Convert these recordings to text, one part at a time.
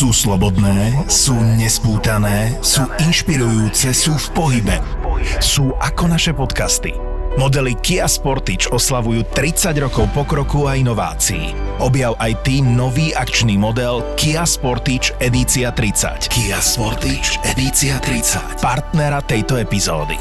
Sú slobodné, sú nespútané, sú inšpirujúce, sú v pohybe. Sú ako naše podcasty. Modely Kia Sportage oslavujú 30 rokov pokroku a inovácií. Objav aj ty nový akčný model Kia Sportage Edícia 30. Kia Sportage Edícia 30. Partnera tejto epizódy.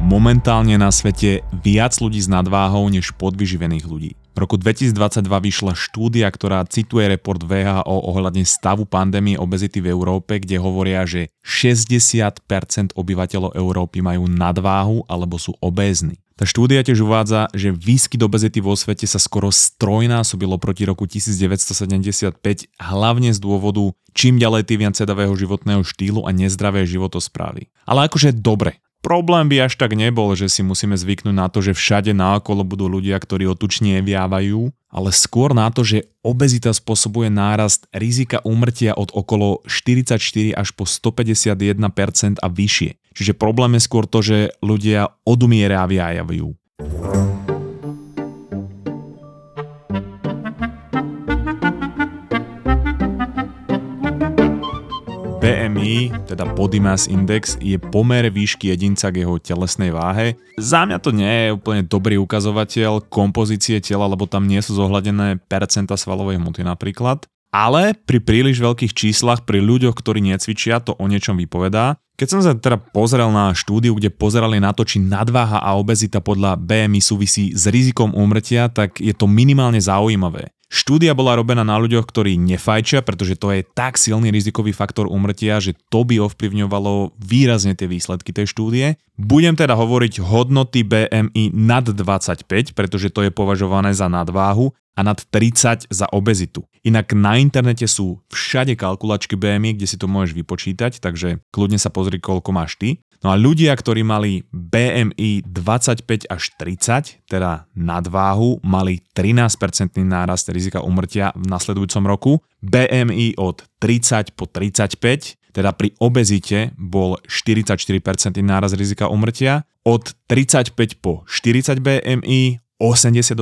Momentálne na svete viac ľudí s nadváhou než podvyživených ľudí. V roku 2022 vyšla štúdia, ktorá cituje report VHO ohľadne stavu pandémie obezity v Európe, kde hovoria, že 60% obyvateľov Európy majú nadváhu alebo sú obézni. Tá štúdia tiež uvádza, že výskyt obezity vo svete sa skoro strojnásobilo proti roku 1975, hlavne z dôvodu čím ďalej tým viac sedavého životného štýlu a nezdravej životosprávy. Ale akože dobre, Problém by až tak nebol, že si musíme zvyknúť na to, že všade naokolo budú ľudia, ktorí o tuč nevyjávajú, ale skôr na to, že obezita spôsobuje nárast rizika úmrtia od okolo 44 až po 151% a vyššie. Čiže problém je skôr to, že ľudia odumieria BMI, teda Body Mass Index, je pomer výšky jedinca k jeho telesnej váhe. Za mňa to nie je úplne dobrý ukazovateľ kompozície tela, lebo tam nie sú zohľadené percenta svalovej hmoty napríklad. Ale pri príliš veľkých číslach, pri ľuďoch, ktorí necvičia, to o niečom vypovedá. Keď som sa teda pozrel na štúdiu, kde pozerali na to, či nadváha a obezita podľa BMI súvisí s rizikom úmrtia, tak je to minimálne zaujímavé. Štúdia bola robená na ľuďoch, ktorí nefajčia, pretože to je tak silný rizikový faktor umrtia, že to by ovplyvňovalo výrazne tie výsledky tej štúdie. Budem teda hovoriť hodnoty BMI nad 25, pretože to je považované za nadváhu a nad 30 za obezitu. Inak na internete sú všade kalkulačky BMI, kde si to môžeš vypočítať, takže kľudne sa pozri, koľko máš ty. No a ľudia, ktorí mali BMI 25 až 30, teda nadváhu, mali 13% nárast rizika umrtia v nasledujúcom roku. BMI od 30 po 35, teda pri obezite bol 44% nárast rizika umrtia. Od 35 po 40 BMI 88%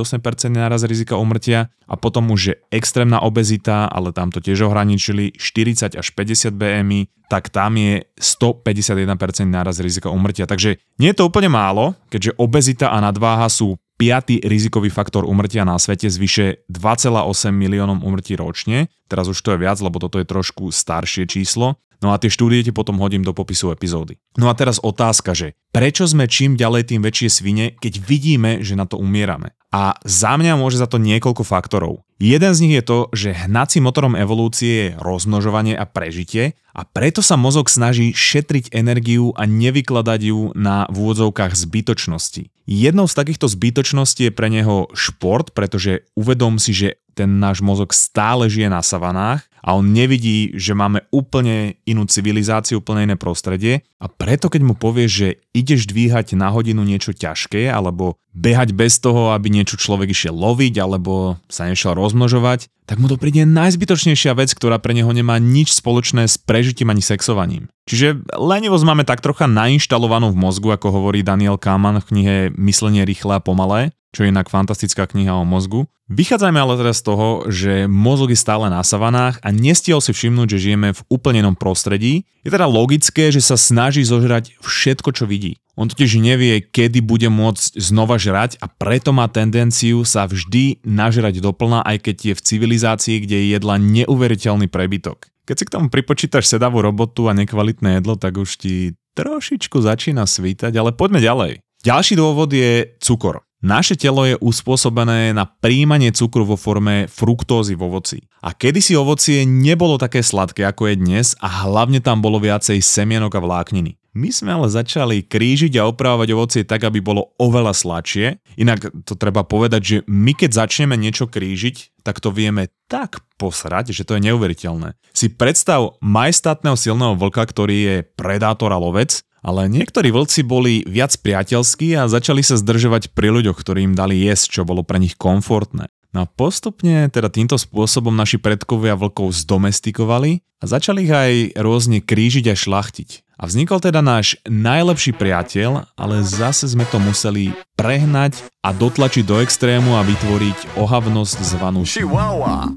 náraz rizika umrtia a potom už je extrémna obezita, ale tam to tiež ohraničili 40 až 50 BMI, tak tam je 151% náraz rizika umrtia. Takže nie je to úplne málo, keďže obezita a nadváha sú piatý rizikový faktor umrtia na svete z vyše 2,8 miliónom umrtí ročne. Teraz už to je viac, lebo toto je trošku staršie číslo. No a tie štúdie ti potom hodím do popisu epizódy. No a teraz otázka, že prečo sme čím ďalej tým väčšie svine, keď vidíme, že na to umierame? A za mňa môže za to niekoľko faktorov. Jeden z nich je to, že hnacím motorom evolúcie je rozmnožovanie a prežitie a preto sa mozog snaží šetriť energiu a nevykladať ju na v zbytočnosti. Jednou z takýchto zbytočností je pre neho šport, pretože uvedom si, že ten náš mozog stále žije na savanách a on nevidí, že máme úplne inú civilizáciu, úplne iné prostredie a preto keď mu povie, že ideš dvíhať na hodinu niečo ťažké alebo behať bez toho, aby niečo človek išiel loviť alebo sa nešiel rozmnožovať, tak mu to príde najzbytočnejšia vec, ktorá pre neho nemá nič spoločné s prežitím ani sexovaním. Čiže lenivosť máme tak trocha nainštalovanú v mozgu, ako hovorí Daniel Kahneman v knihe Myslenie rýchle a pomalé, čo je inak fantastická kniha o mozgu. Vychádzajme ale teraz z toho, že mozog je stále na savanách a nestiel si všimnúť, že žijeme v úplne inom prostredí. Je teda logické, že sa snaží zožrať všetko, čo vidí. On totiž nevie, kedy bude môcť znova žrať a preto má tendenciu sa vždy nažrať doplna, aj keď je v civilizácii, kde je jedla neuveriteľný prebytok. Keď si k tomu pripočítaš sedavú robotu a nekvalitné jedlo, tak už ti trošičku začína svítať, ale poďme ďalej. Ďalší dôvod je cukor. Naše telo je uspôsobené na príjmanie cukru vo forme fruktózy v ovoci. A kedysi ovocie nebolo také sladké ako je dnes a hlavne tam bolo viacej semienok a vlákniny. My sme ale začali krížiť a opravovať ovocie tak, aby bolo oveľa sladšie. Inak to treba povedať, že my keď začneme niečo krížiť, tak to vieme tak posrať, že to je neuveriteľné. Si predstav majestátneho silného vlka, ktorý je predátor a lovec ale niektorí vlci boli viac priateľskí a začali sa zdržovať pri ľuďoch, ktorí im dali jesť, čo bolo pre nich komfortné. No a postupne teda týmto spôsobom naši predkovia vlkov zdomestikovali a začali ich aj rôzne krížiť a šlachtiť. A vznikol teda náš najlepší priateľ, ale zase sme to museli prehnať a dotlačiť do extrému a vytvoriť ohavnosť zvanú.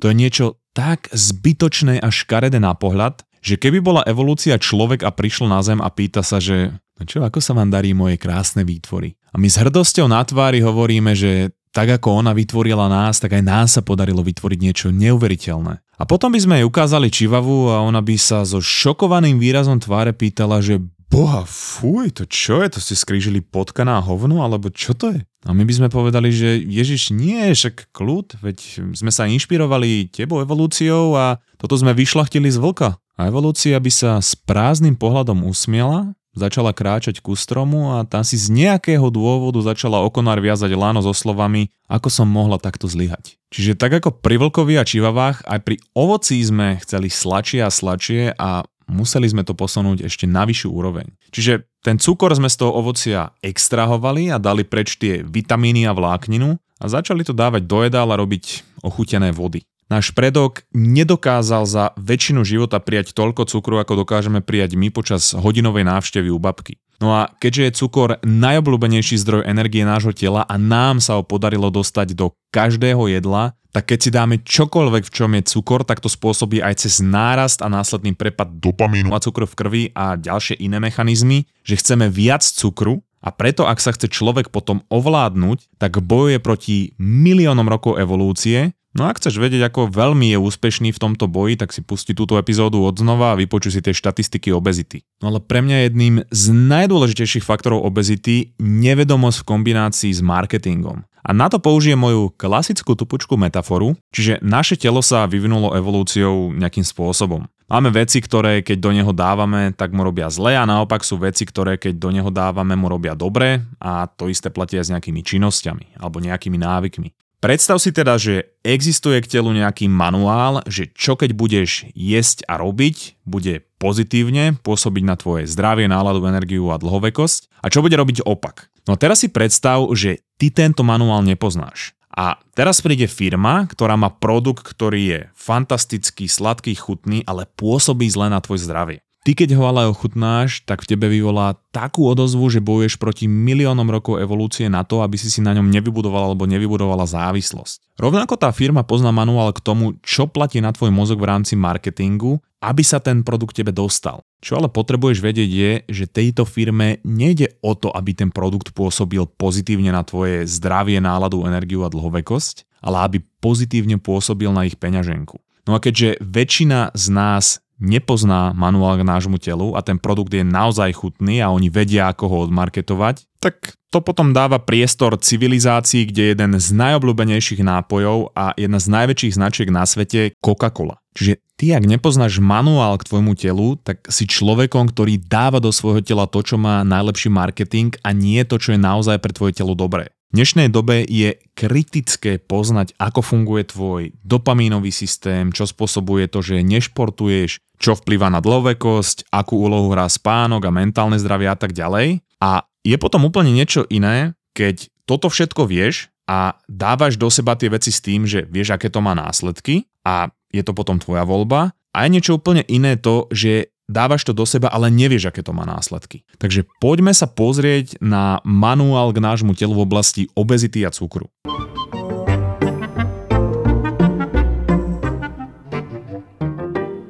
To je niečo tak zbytočné a škaredé na pohľad, že keby bola evolúcia človek a prišiel na Zem a pýta sa, že no čo, ako sa vám darí moje krásne výtvory? A my s hrdosťou na tvári hovoríme, že tak ako ona vytvorila nás, tak aj nás sa podarilo vytvoriť niečo neuveriteľné. A potom by sme jej ukázali čivavu a ona by sa so šokovaným výrazom tváre pýtala, že boha, fuj, to čo je? To ste skrížili potkaná hovno, alebo čo to je? A my by sme povedali, že Ježiš nie, však kľud, veď sme sa inšpirovali tebou evolúciou a toto sme vyšlachtili z vlka. A evolúcia by sa s prázdnym pohľadom usmiela, začala kráčať ku stromu a tam si z nejakého dôvodu začala okonár viazať láno so slovami, ako som mohla takto zlyhať. Čiže tak ako pri vlkovi a čivavách, aj pri ovocí sme chceli slačie a slačie a museli sme to posunúť ešte na vyššiu úroveň. Čiže ten cukor sme z toho ovocia extrahovali a dali preč tie vitamíny a vlákninu a začali to dávať do jedál a robiť ochutené vody. Náš predok nedokázal za väčšinu života prijať toľko cukru, ako dokážeme prijať my počas hodinovej návštevy u babky. No a keďže je cukor najobľúbenejší zdroj energie nášho tela a nám sa ho podarilo dostať do každého jedla, tak keď si dáme čokoľvek, v čom je cukor, tak to spôsobí aj cez nárast a následný prepad dopamínu a cukru v krvi a ďalšie iné mechanizmy, že chceme viac cukru a preto ak sa chce človek potom ovládnuť, tak bojuje proti miliónom rokov evolúcie, No a ak chceš vedieť, ako veľmi je úspešný v tomto boji, tak si pusti túto epizódu od znova a vypočuj si tie štatistiky obezity. No ale pre mňa jedným z najdôležitejších faktorov obezity nevedomosť v kombinácii s marketingom. A na to použijem moju klasickú tupučku metaforu, čiže naše telo sa vyvinulo evolúciou nejakým spôsobom. Máme veci, ktoré keď do neho dávame, tak mu robia zle a naopak sú veci, ktoré keď do neho dávame, mu robia dobre a to isté platí aj s nejakými činnosťami alebo nejakými návykmi. Predstav si teda, že existuje k telu nejaký manuál, že čo keď budeš jesť a robiť, bude pozitívne pôsobiť na tvoje zdravie, náladu, energiu a dlhovekosť a čo bude robiť opak. No a teraz si predstav, že ty tento manuál nepoznáš. A teraz príde firma, ktorá má produkt, ktorý je fantastický, sladký, chutný, ale pôsobí zle na tvoj zdravie. Ty keď ho ale ochutnáš, tak v tebe vyvolá takú odozvu, že bojuješ proti miliónom rokov evolúcie na to, aby si si na ňom nevybudovala alebo nevybudovala závislosť. Rovnako tá firma pozná manuál k tomu, čo platí na tvoj mozog v rámci marketingu, aby sa ten produkt tebe dostal. Čo ale potrebuješ vedieť je, že tejto firme nejde o to, aby ten produkt pôsobil pozitívne na tvoje zdravie, náladu, energiu a dlhovekosť, ale aby pozitívne pôsobil na ich peňaženku. No a keďže väčšina z nás nepozná manuál k nášmu telu a ten produkt je naozaj chutný a oni vedia, ako ho odmarketovať, tak to potom dáva priestor civilizácii, kde jeden z najobľúbenejších nápojov a jedna z najväčších značiek na svete je Coca-Cola. Čiže ty, ak nepoznáš manuál k tvojmu telu, tak si človekom, ktorý dáva do svojho tela to, čo má najlepší marketing a nie to, čo je naozaj pre tvoje telo dobré. V dnešnej dobe je kritické poznať, ako funguje tvoj dopamínový systém, čo spôsobuje to, že nešportuješ, čo vplýva na dlhovekosť, akú úlohu hrá spánok a mentálne zdravie a tak ďalej. A je potom úplne niečo iné, keď toto všetko vieš a dávaš do seba tie veci s tým, že vieš, aké to má následky a je to potom tvoja voľba. A je niečo úplne iné to, že dávaš to do seba, ale nevieš, aké to má následky. Takže poďme sa pozrieť na manuál k nášmu telu v oblasti obezity a cukru.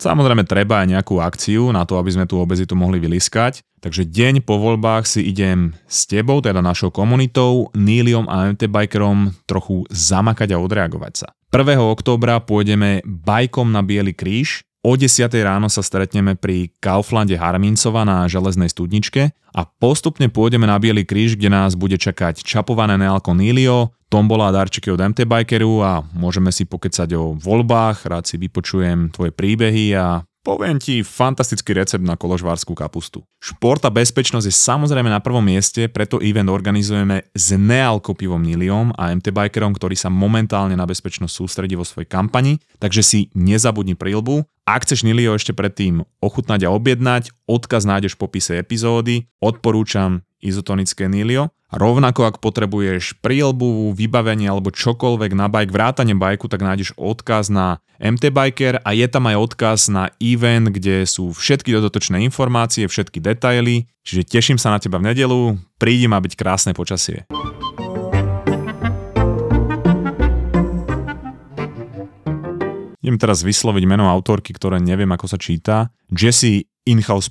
Samozrejme treba aj nejakú akciu na to, aby sme tú obezitu mohli vyliskať. Takže deň po voľbách si idem s tebou, teda našou komunitou, Níliom a MT Bikerom trochu zamakať a odreagovať sa. 1. októbra pôjdeme bajkom na Biely kríž, O 10. ráno sa stretneme pri Kauflande Harmincova na železnej studničke a postupne pôjdeme na Bielý kríž, kde nás bude čakať čapované nealko Nilio, tombola a darčeky od MT Bikeru a môžeme si pokecať o voľbách, rád si vypočujem tvoje príbehy a Poviem ti fantastický recept na koložvárskú kapustu. Šport a bezpečnosť je samozrejme na prvom mieste, preto event organizujeme s nealkopivom Niliom a MT Bikerom, ktorý sa momentálne na bezpečnosť sústredí vo svojej kampani, takže si nezabudni prílbu. Ak chceš Nilio ešte predtým ochutnať a objednať, odkaz nájdeš v popise epizódy, odporúčam izotonické Nilio. A rovnako ak potrebuješ prílbu, vybavenie alebo čokoľvek na bike, vrátane bajku, tak nájdeš odkaz na MT Biker a je tam aj odkaz na event, kde sú všetky dodatočné informácie, všetky detaily. Čiže teším sa na teba v nedelu, prídi ma byť krásne počasie. idem teraz vysloviť meno autorky, ktoré neviem, ako sa číta, Jessie Inhouse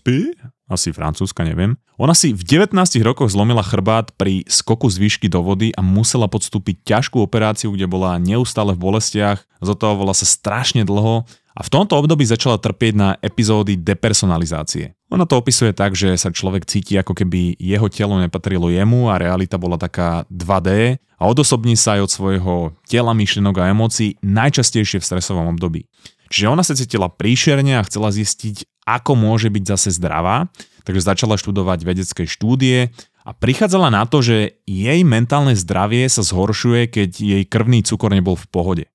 asi francúzska, neviem. Ona si v 19 rokoch zlomila chrbát pri skoku z výšky do vody a musela podstúpiť ťažkú operáciu, kde bola neustále v bolestiach, zotavovala sa strašne dlho a v tomto období začala trpieť na epizódy depersonalizácie. Ona to opisuje tak, že sa človek cíti ako keby jeho telo nepatrilo jemu a realita bola taká 2D a odosobní sa aj od svojho tela, myšlienok a emócií najčastejšie v stresovom období. Čiže ona sa cítila príšerne a chcela zistiť, ako môže byť zase zdravá, takže začala študovať vedecké štúdie a prichádzala na to, že jej mentálne zdravie sa zhoršuje, keď jej krvný cukor nebol v pohode.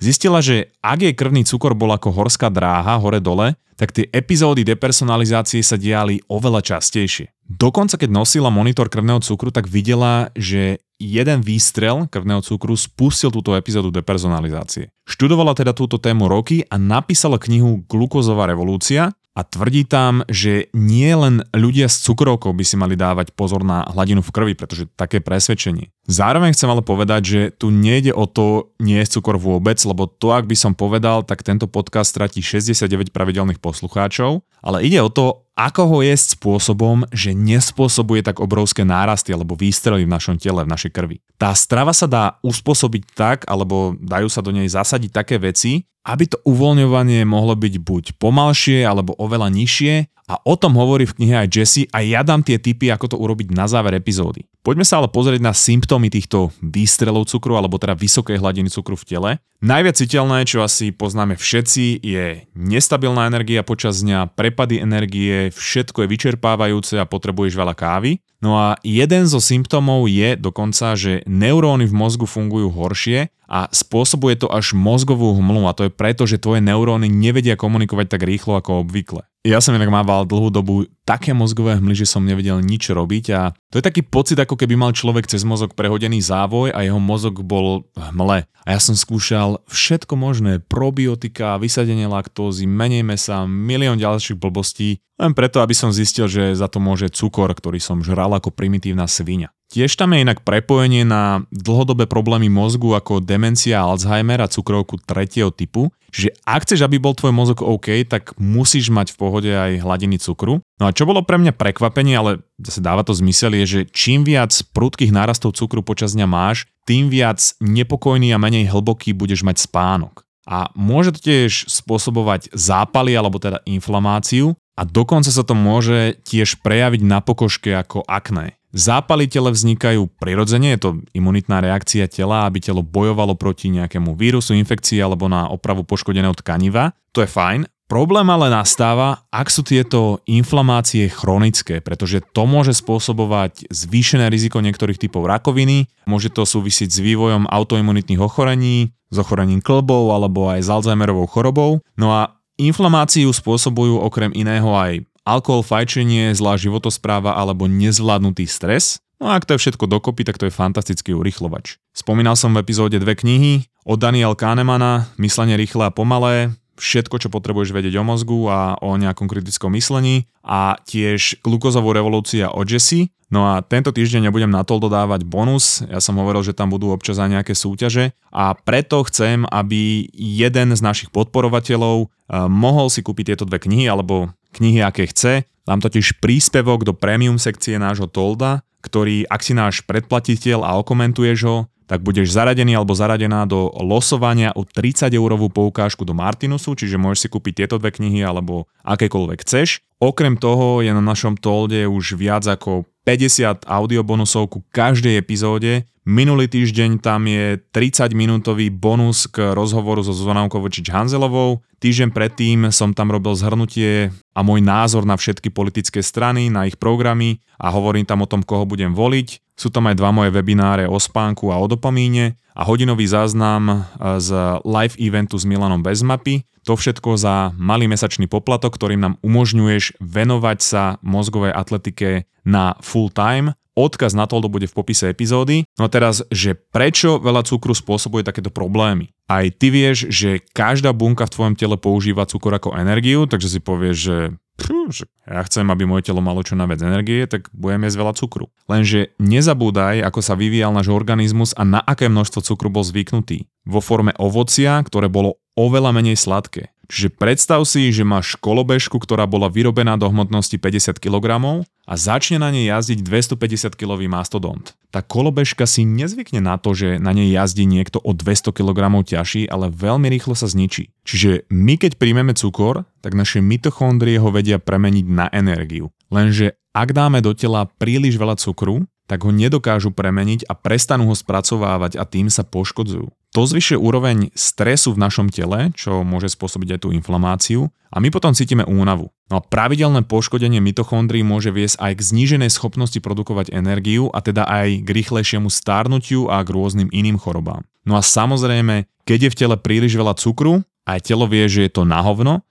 Zistila, že ak jej krvný cukor bol ako horská dráha hore-dole, tak tie epizódy depersonalizácie sa diali oveľa častejšie. Dokonca keď nosila monitor krvného cukru, tak videla, že jeden výstrel krvného cukru spustil túto epizódu depersonalizácie. Študovala teda túto tému roky a napísala knihu Glukózová revolúcia, a tvrdí tam, že nie len ľudia s cukrovkou by si mali dávať pozor na hladinu v krvi, pretože také presvedčenie. Zároveň chcem ale povedať, že tu nejde o to nie je cukor vôbec, lebo to, ak by som povedal, tak tento podcast stratí 69 pravidelných poslucháčov, ale ide o to, ako ho jesť spôsobom, že nespôsobuje tak obrovské nárasty alebo výstrely v našom tele, v našej krvi. Tá strava sa dá uspôsobiť tak, alebo dajú sa do nej zasadiť také veci, aby to uvoľňovanie mohlo byť buď pomalšie alebo oveľa nižšie a o tom hovorí v knihe aj Jesse a ja dám tie tipy, ako to urobiť na záver epizódy. Poďme sa ale pozrieť na symptómy týchto výstrelov cukru alebo teda vysokej hladiny cukru v tele. Najviac citeľné, čo asi poznáme všetci, je nestabilná energia počas dňa, prepady energie, všetko je vyčerpávajúce a potrebuješ veľa kávy. No a jeden zo symptómov je dokonca, že neuróny v mozgu fungujú horšie a spôsobuje to až mozgovú hmlu a to je preto, že tvoje neuróny nevedia komunikovať tak rýchlo ako obvykle. Ja som inak mával dlhú dobu také mozgové hmly, že som nevedel nič robiť a to je taký pocit, ako keby mal človek cez mozog prehodený závoj a jeho mozog bol hmle. A ja som skúšal všetko možné, probiotika, vysadenie laktózy, menej mesa, milión ďalších blbostí, len preto, aby som zistil, že za to môže cukor, ktorý som žral ako primitívna svinia. Tiež tam je inak prepojenie na dlhodobé problémy mozgu ako demencia, Alzheimer a cukrovku tretieho typu, že ak chceš, aby bol tvoj mozog OK, tak musíš mať v pohode aj hladiny cukru. No a čo bolo pre mňa prekvapenie, ale zase dáva to zmysel, je, že čím viac prudkých nárastov cukru počas dňa máš, tým viac nepokojný a menej hlboký budeš mať spánok. A môže to tiež spôsobovať zápaly alebo teda inflamáciu a dokonca sa to môže tiež prejaviť na pokožke ako akné. Zápaly tele vznikajú prirodzene, je to imunitná reakcia tela, aby telo bojovalo proti nejakému vírusu, infekcii alebo na opravu poškodeného tkaniva. To je fajn. Problém ale nastáva, ak sú tieto inflamácie chronické, pretože to môže spôsobovať zvýšené riziko niektorých typov rakoviny, môže to súvisieť s vývojom autoimunitných ochorení, s ochorením klbov alebo aj s Alzheimerovou chorobou. No a inflamáciu spôsobujú okrem iného aj alkohol, fajčenie, zlá životospráva alebo nezvládnutý stres. No a ak to je všetko dokopy, tak to je fantastický urychlovač. Spomínal som v epizóde dve knihy od Daniel Kahnemana, Myslenie rýchle a pomalé, všetko, čo potrebuješ vedieť o mozgu a o nejakom kritickom myslení a tiež glukozovú revolúcia od Jesse. No a tento týždeň ja budem na to dodávať bonus, ja som hovoril, že tam budú občas aj nejaké súťaže a preto chcem, aby jeden z našich podporovateľov eh, mohol si kúpiť tieto dve knihy alebo knihy, aké chce. Dám totiž príspevok do premium sekcie nášho Tolda, ktorý, ak si náš predplatiteľ a okomentuješ ho, tak budeš zaradený alebo zaradená do losovania o 30 eurovú poukážku do Martinusu, čiže môžeš si kúpiť tieto dve knihy alebo akékoľvek chceš. Okrem toho je na našom Tolde už viac ako 50 audiobonusov ku každej epizóde. Minulý týždeň tam je 30 minútový bonus k rozhovoru so Zuzanou Kovočič Hanzelovou. Týždeň predtým som tam robil zhrnutie a môj názor na všetky politické strany, na ich programy a hovorím tam o tom, koho budem voliť. Sú tam aj dva moje webináre o spánku a o dopamíne a hodinový záznam e, z live eventu s Milanom bez mapy. To všetko za malý mesačný poplatok, ktorým nám umožňuješ venovať sa mozgovej atletike na full time. Odkaz na to bude v popise epizódy. No teraz, že prečo veľa cukru spôsobuje takéto problémy? Aj ty vieš, že každá bunka v tvojom tele používa cukor ako energiu, takže si povieš, že Pú, ja chcem, aby moje telo malo čo najviac energie, tak budem jesť veľa cukru. Lenže nezabúdaj, ako sa vyvíjal náš organizmus a na aké množstvo cukru bol zvyknutý. Vo forme ovocia, ktoré bolo oveľa menej sladké. Čiže predstav si, že máš kolobežku, ktorá bola vyrobená do hmotnosti 50 kg a začne na nej jazdiť 250 kg mastodont. Tá kolobežka si nezvykne na to, že na nej jazdí niekto o 200 kg ťažší, ale veľmi rýchlo sa zničí. Čiže my keď príjmeme cukor, tak naše mitochondrie ho vedia premeniť na energiu. Lenže ak dáme do tela príliš veľa cukru, tak ho nedokážu premeniť a prestanú ho spracovávať a tým sa poškodzujú. To zvyšuje úroveň stresu v našom tele, čo môže spôsobiť aj tú inflamáciu a my potom cítime únavu. No a pravidelné poškodenie mitochondrií môže viesť aj k zníženej schopnosti produkovať energiu a teda aj k rýchlejšiemu stárnutiu a k rôznym iným chorobám. No a samozrejme, keď je v tele príliš veľa cukru, aj telo vie, že je to na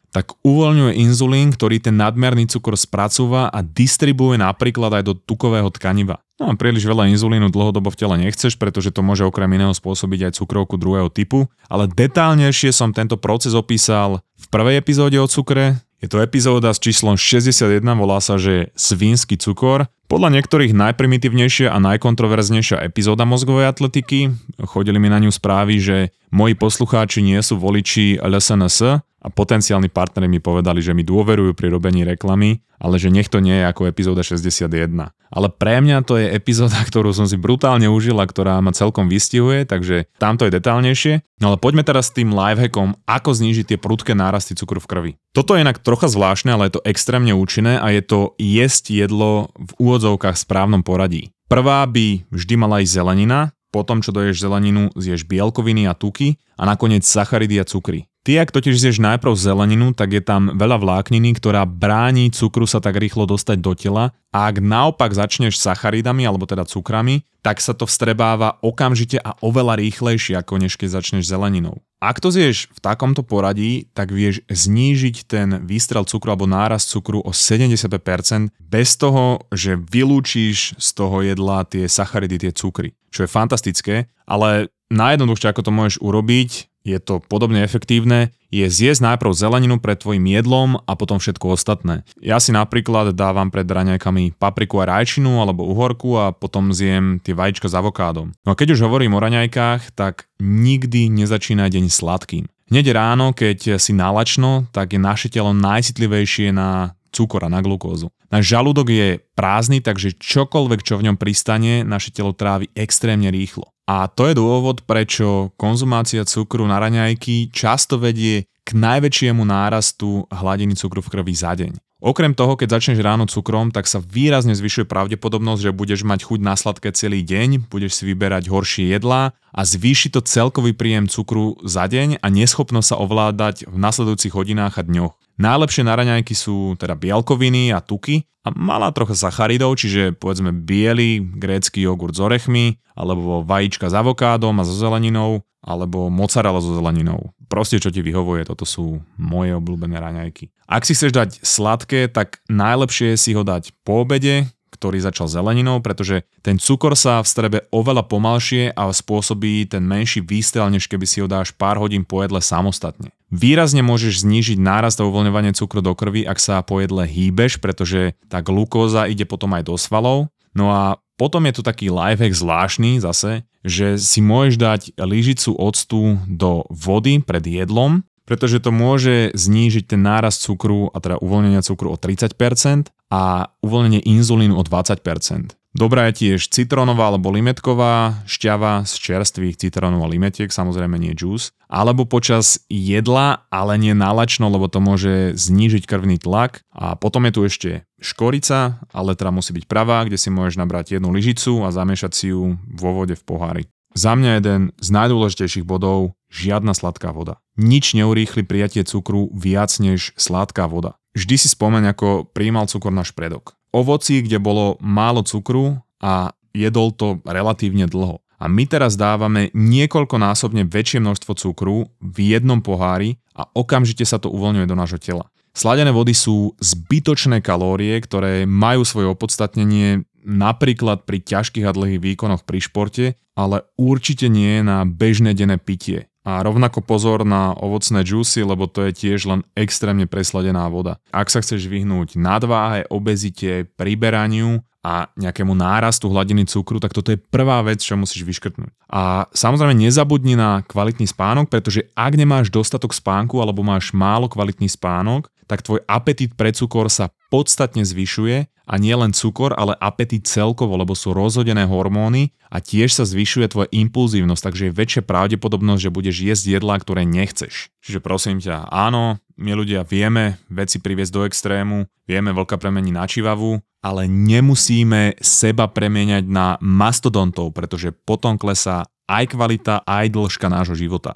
tak uvoľňuje inzulín, ktorý ten nadmerný cukor spracúva a distribuje napríklad aj do tukového tkaniva. No a príliš veľa inzulínu dlhodobo v tele nechceš, pretože to môže okrem iného spôsobiť aj cukrovku druhého typu, ale detálnejšie som tento proces opísal v prvej epizóde o cukre, je to epizóda s číslom 61, volá sa, že Svínsky cukor. Podľa niektorých najprimitívnejšia a najkontroverznejšia epizóda mozgovej atletiky. Chodili mi na ňu správy, že moji poslucháči nie sú voliči LSNS, a potenciálni partneri mi povedali, že mi dôverujú pri robení reklamy, ale že nech to nie je ako epizóda 61. Ale pre mňa to je epizóda, ktorú som si brutálne užila, ktorá ma celkom vystihuje, takže tamto je detálnejšie. No ale poďme teraz s tým lifehackom, ako znížiť tie prudké nárasty cukru v krvi. Toto je inak trocha zvláštne, ale je to extrémne účinné a je to jesť jedlo v úvodzovkách v správnom poradí. Prvá by vždy mala ísť zelenina, potom čo doješ zeleninu, zješ bielkoviny a tuky a nakoniec sacharidy a cukry. Ty, ak totiž zješ najprv zeleninu, tak je tam veľa vlákniny, ktorá bráni cukru sa tak rýchlo dostať do tela a ak naopak začneš sacharidami alebo teda cukrami, tak sa to vstrebáva okamžite a oveľa rýchlejšie ako než keď začneš zeleninou. Ak to zješ v takomto poradí, tak vieš znížiť ten výstrel cukru alebo nárast cukru o 75% bez toho, že vylúčíš z toho jedla tie sacharidy, tie cukry. Čo je fantastické, ale najjednoduchšie ako to môžeš urobiť je to podobne efektívne, je zjesť najprv zeleninu pred tvojim jedlom a potom všetko ostatné. Ja si napríklad dávam pred raňajkami papriku a rajčinu alebo uhorku a potom zjem tie vajíčka s avokádom. No a keď už hovorím o raňajkách, tak nikdy nezačína deň sladkým. Hneď ráno, keď si nalačno, tak je naše telo najcitlivejšie na cukor a na glukózu. Náš žalúdok je prázdny, takže čokoľvek, čo v ňom pristane, naše telo trávi extrémne rýchlo. A to je dôvod, prečo konzumácia cukru na raňajky často vedie k najväčšiemu nárastu hladiny cukru v krvi za deň. Okrem toho, keď začneš ráno cukrom, tak sa výrazne zvyšuje pravdepodobnosť, že budeš mať chuť na sladké celý deň, budeš si vyberať horšie jedlá a zvýši to celkový príjem cukru za deň a neschopnosť sa ovládať v nasledujúcich hodinách a dňoch. Najlepšie na raňajky sú teda bielkoviny a tuky a malá trocha sacharidov, čiže povedzme biely grécky jogurt s orechmi, alebo vajíčka s avokádom a so zeleninou, alebo mozzarella so zeleninou. Proste čo ti vyhovuje, toto sú moje obľúbené raňajky. Ak si chceš dať sladké, tak najlepšie je si ho dať po obede, ktorý začal zeleninou, pretože ten cukor sa v strebe oveľa pomalšie a spôsobí ten menší výstrel, než keby si ho dáš pár hodín po jedle samostatne. Výrazne môžeš znížiť nárast a uvoľňovanie cukru do krvi, ak sa po jedle hýbeš, pretože tá glukóza ide potom aj do svalov. No a potom je tu taký lifehack zvláštny zase, že si môžeš dať lyžicu octu do vody pred jedlom pretože to môže znížiť ten náraz cukru a teda uvoľnenia cukru o 30% a uvoľnenie inzulínu o 20%. Dobrá je tiež citrónová alebo limetková šťava z čerstvých citrónov a limetiek, samozrejme nie juice, alebo počas jedla, ale nie nálačno, lebo to môže znížiť krvný tlak. A potom je tu ešte škorica, ale teda musí byť pravá, kde si môžeš nabrať jednu lyžicu a zamiešať si ju vo vode v pohári. Za mňa jeden z najdôležitejších bodov žiadna sladká voda. Nič neurýchli prijatie cukru viac než sladká voda. Vždy si spomeň, ako príjmal cukor náš predok. Ovoci, kde bolo málo cukru a jedol to relatívne dlho. A my teraz dávame niekoľkonásobne väčšie množstvo cukru v jednom pohári a okamžite sa to uvoľňuje do nášho tela. Sladené vody sú zbytočné kalórie, ktoré majú svoje opodstatnenie napríklad pri ťažkých a dlhých výkonoch pri športe, ale určite nie na bežné denné pitie. A rovnako pozor na ovocné džusy, lebo to je tiež len extrémne presladená voda. Ak sa chceš vyhnúť nadváhe, obezite, priberaniu, a nejakému nárastu hladiny cukru, tak toto je prvá vec, čo musíš vyškrtnúť. A samozrejme nezabudni na kvalitný spánok, pretože ak nemáš dostatok spánku alebo máš málo kvalitný spánok, tak tvoj apetit pre cukor sa podstatne zvyšuje a nie len cukor, ale apetit celkovo, lebo sú rozhodené hormóny a tiež sa zvyšuje tvoja impulzívnosť, takže je väčšia pravdepodobnosť, že budeš jesť jedlá, ktoré nechceš. Čiže prosím ťa, áno, my ľudia vieme veci priviesť do extrému, vieme veľká premení na čivavu, ale nemusíme seba premieňať na mastodontov, pretože potom klesá aj kvalita, aj dĺžka nášho života.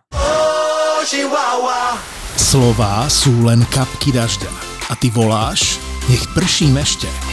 Slová sú len kapky dažďa. A ty voláš, nech prší mešte.